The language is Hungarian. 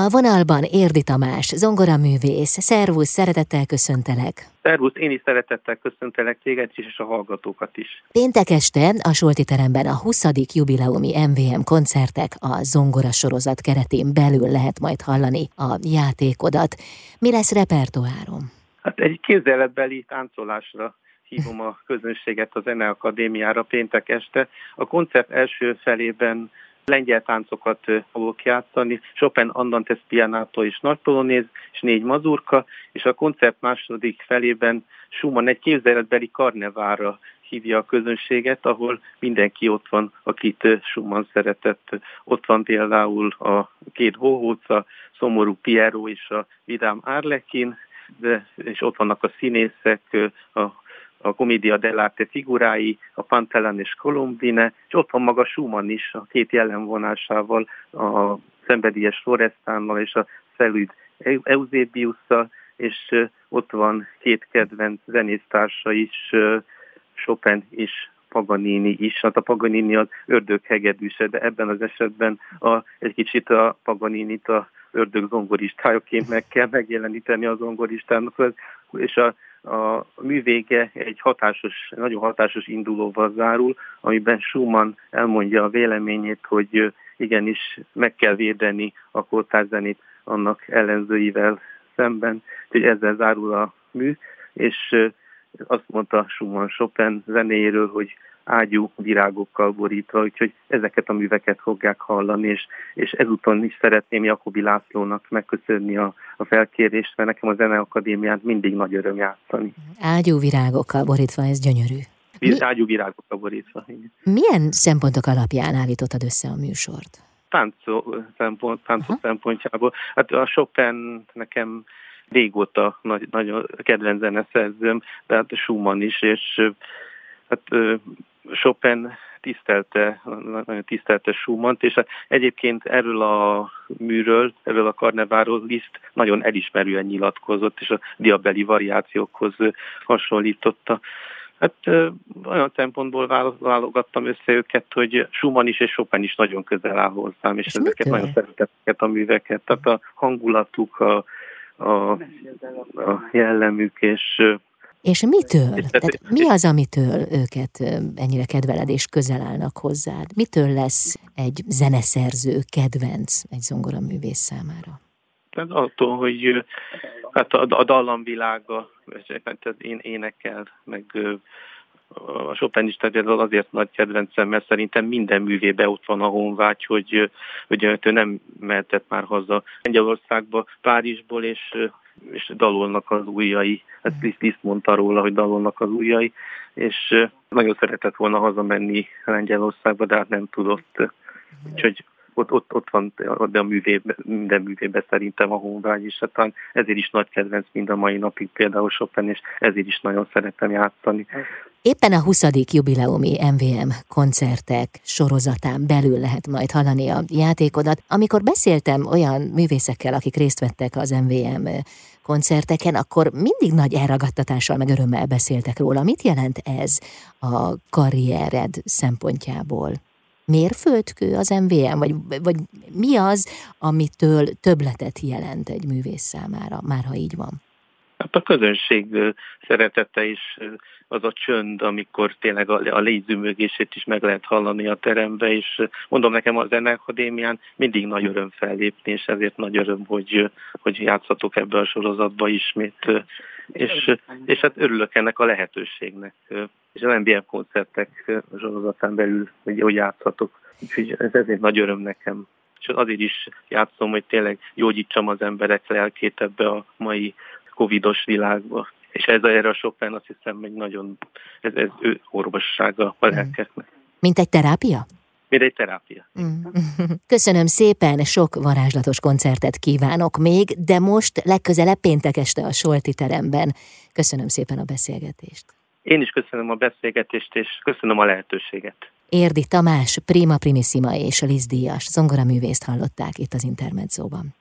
A vonalban Érdi Tamás, zongoraművész. Szervusz, szeretettel köszöntelek. Szervusz, én is szeretettel köszöntelek téged is, és a hallgatókat is. Péntek este a Solti teremben a 20. jubileumi MVM koncertek a zongora sorozat keretén belül lehet majd hallani a játékodat. Mi lesz repertoárom? Hát egy képzeletbeli táncolásra hívom a közönséget a Zeneakadémiára péntek este. A koncert első felében lengyel táncokat fogok játszani, Chopin Andantes Pianato és Nagy Polonéz, és négy mazurka, és a koncert második felében Schumann egy képzeletbeli karnevára hívja a közönséget, ahol mindenki ott van, akit Schumann szeretett. Ott van például a két hóhóca, szomorú Piero és a vidám Árlekin, de, és ott vannak a színészek, a a Comedia dell'arte figurái, a Pantellan és Colombine, és ott van maga Schumann is a két jellemvonásával, a szenvedélyes Florestánnal és a Szelüd Eusebiusszal, és ott van két kedvenc zenésztársa is, Chopin és Paganini is. Hát a Paganini az ördög hegedűse, de ebben az esetben a, egy kicsit a Paganinit a ördög zongoristájaként meg kell megjeleníteni a zongoristának, és a a művége egy hatásos, nagyon hatásos indulóval zárul, amiben Schumann elmondja a véleményét, hogy igenis meg kell védeni a kórtárzenét annak ellenzőivel szemben, hogy ezzel zárul a mű, és azt mondta Schumann Chopin zenéjéről, hogy ágyú virágokkal borítva, úgyhogy ezeket a műveket fogják hallani, és, és ezúton is szeretném Jakobi Lászlónak megköszönni a, a felkérést, mert nekem a Zeneakadémián mindig nagy öröm játszani. Ágyú virágokkal borítva, ez gyönyörű. Mi? Ágyú virágokkal borítva. Igen. Milyen szempontok alapján állítottad össze a műsort? Táncó, szempont, táncok szempontjából. Hát a Chopin nekem régóta nagy, nagyon kedvenc zeneszerzőm, de hát Schumann is, és hát Chopin tisztelte, nagyon tisztelte Schumann-t, és egyébként erről a műről, erről a karneváról Liszt nagyon elismerően nyilatkozott, és a diabeli variációkhoz hasonlította. Hát olyan szempontból válogattam össze őket, hogy Schumann is és Chopin is nagyon közel áll hozzám, és, és ezeket nagyon szeretettek a műveket. Tehát a hangulatuk, a, a, a jellemük, és és mitől? Tehát mi az, amitől őket ennyire kedveled és közel állnak hozzád? Mitől lesz egy zeneszerző kedvenc egy zongoraművész számára? Tehát attól, hogy hát a, a dallamvilága, én énekel, meg a Chopin is például azért nagy kedvencem, mert szerintem minden művébe ott van a honvágy, hogy, hogy ő nem mehetett már haza Lengyelországba, Párizsból, és, és dalolnak az ujjai. Ezt Liszt, mondta róla, hogy dalolnak az ujjai, és nagyon szeretett volna hazamenni Lengyelországba, de hát nem tudott. Úgyhogy ott, ott, ott van de a művébe, minden művében szerintem a honvágy is, hát ezért is nagy kedvenc mind a mai napig például Chopin, és ezért is nagyon szeretem játszani. Éppen a 20. jubileumi MVM koncertek sorozatán belül lehet majd hallani a játékodat. Amikor beszéltem olyan művészekkel, akik részt vettek az MVM koncerteken, akkor mindig nagy elragadtatással meg örömmel beszéltek róla. Mit jelent ez a karriered szempontjából? Mérföldkő az MVM, vagy, vagy mi az, amitől többletet jelent egy művész számára, már ha így van? Hát a közönség szeretete is az a csönd, amikor tényleg a, a légyzümögését is meg lehet hallani a terembe, és mondom nekem az Zeneakadémián mindig nagy öröm fellépni, és ezért nagy öröm, hogy, hogy játszhatok ebbe a sorozatba ismét, és, és hát örülök ennek a lehetőségnek. És az NBA koncertek sorozatán belül, hogy, hogy játszhatok. Úgyhogy ez ezért nagy öröm nekem és azért is játszom, hogy tényleg gyógyítsam az emberek lelkét ebbe a mai covidos világba. És ez erre a Chopin azt hiszem, hogy nagyon, ez, ez ő orvossága a lelkeknek. Mint egy terápia? Mint egy terápia. Mm. Köszönöm szépen, sok varázslatos koncertet kívánok még, de most legközelebb péntek este a Solti teremben. Köszönöm szépen a beszélgetést. Én is köszönöm a beszélgetést, és köszönöm a lehetőséget. Érdi Tamás, Prima Primissima és Liz Díjas zongoraművészt hallották itt az Intermedzóban.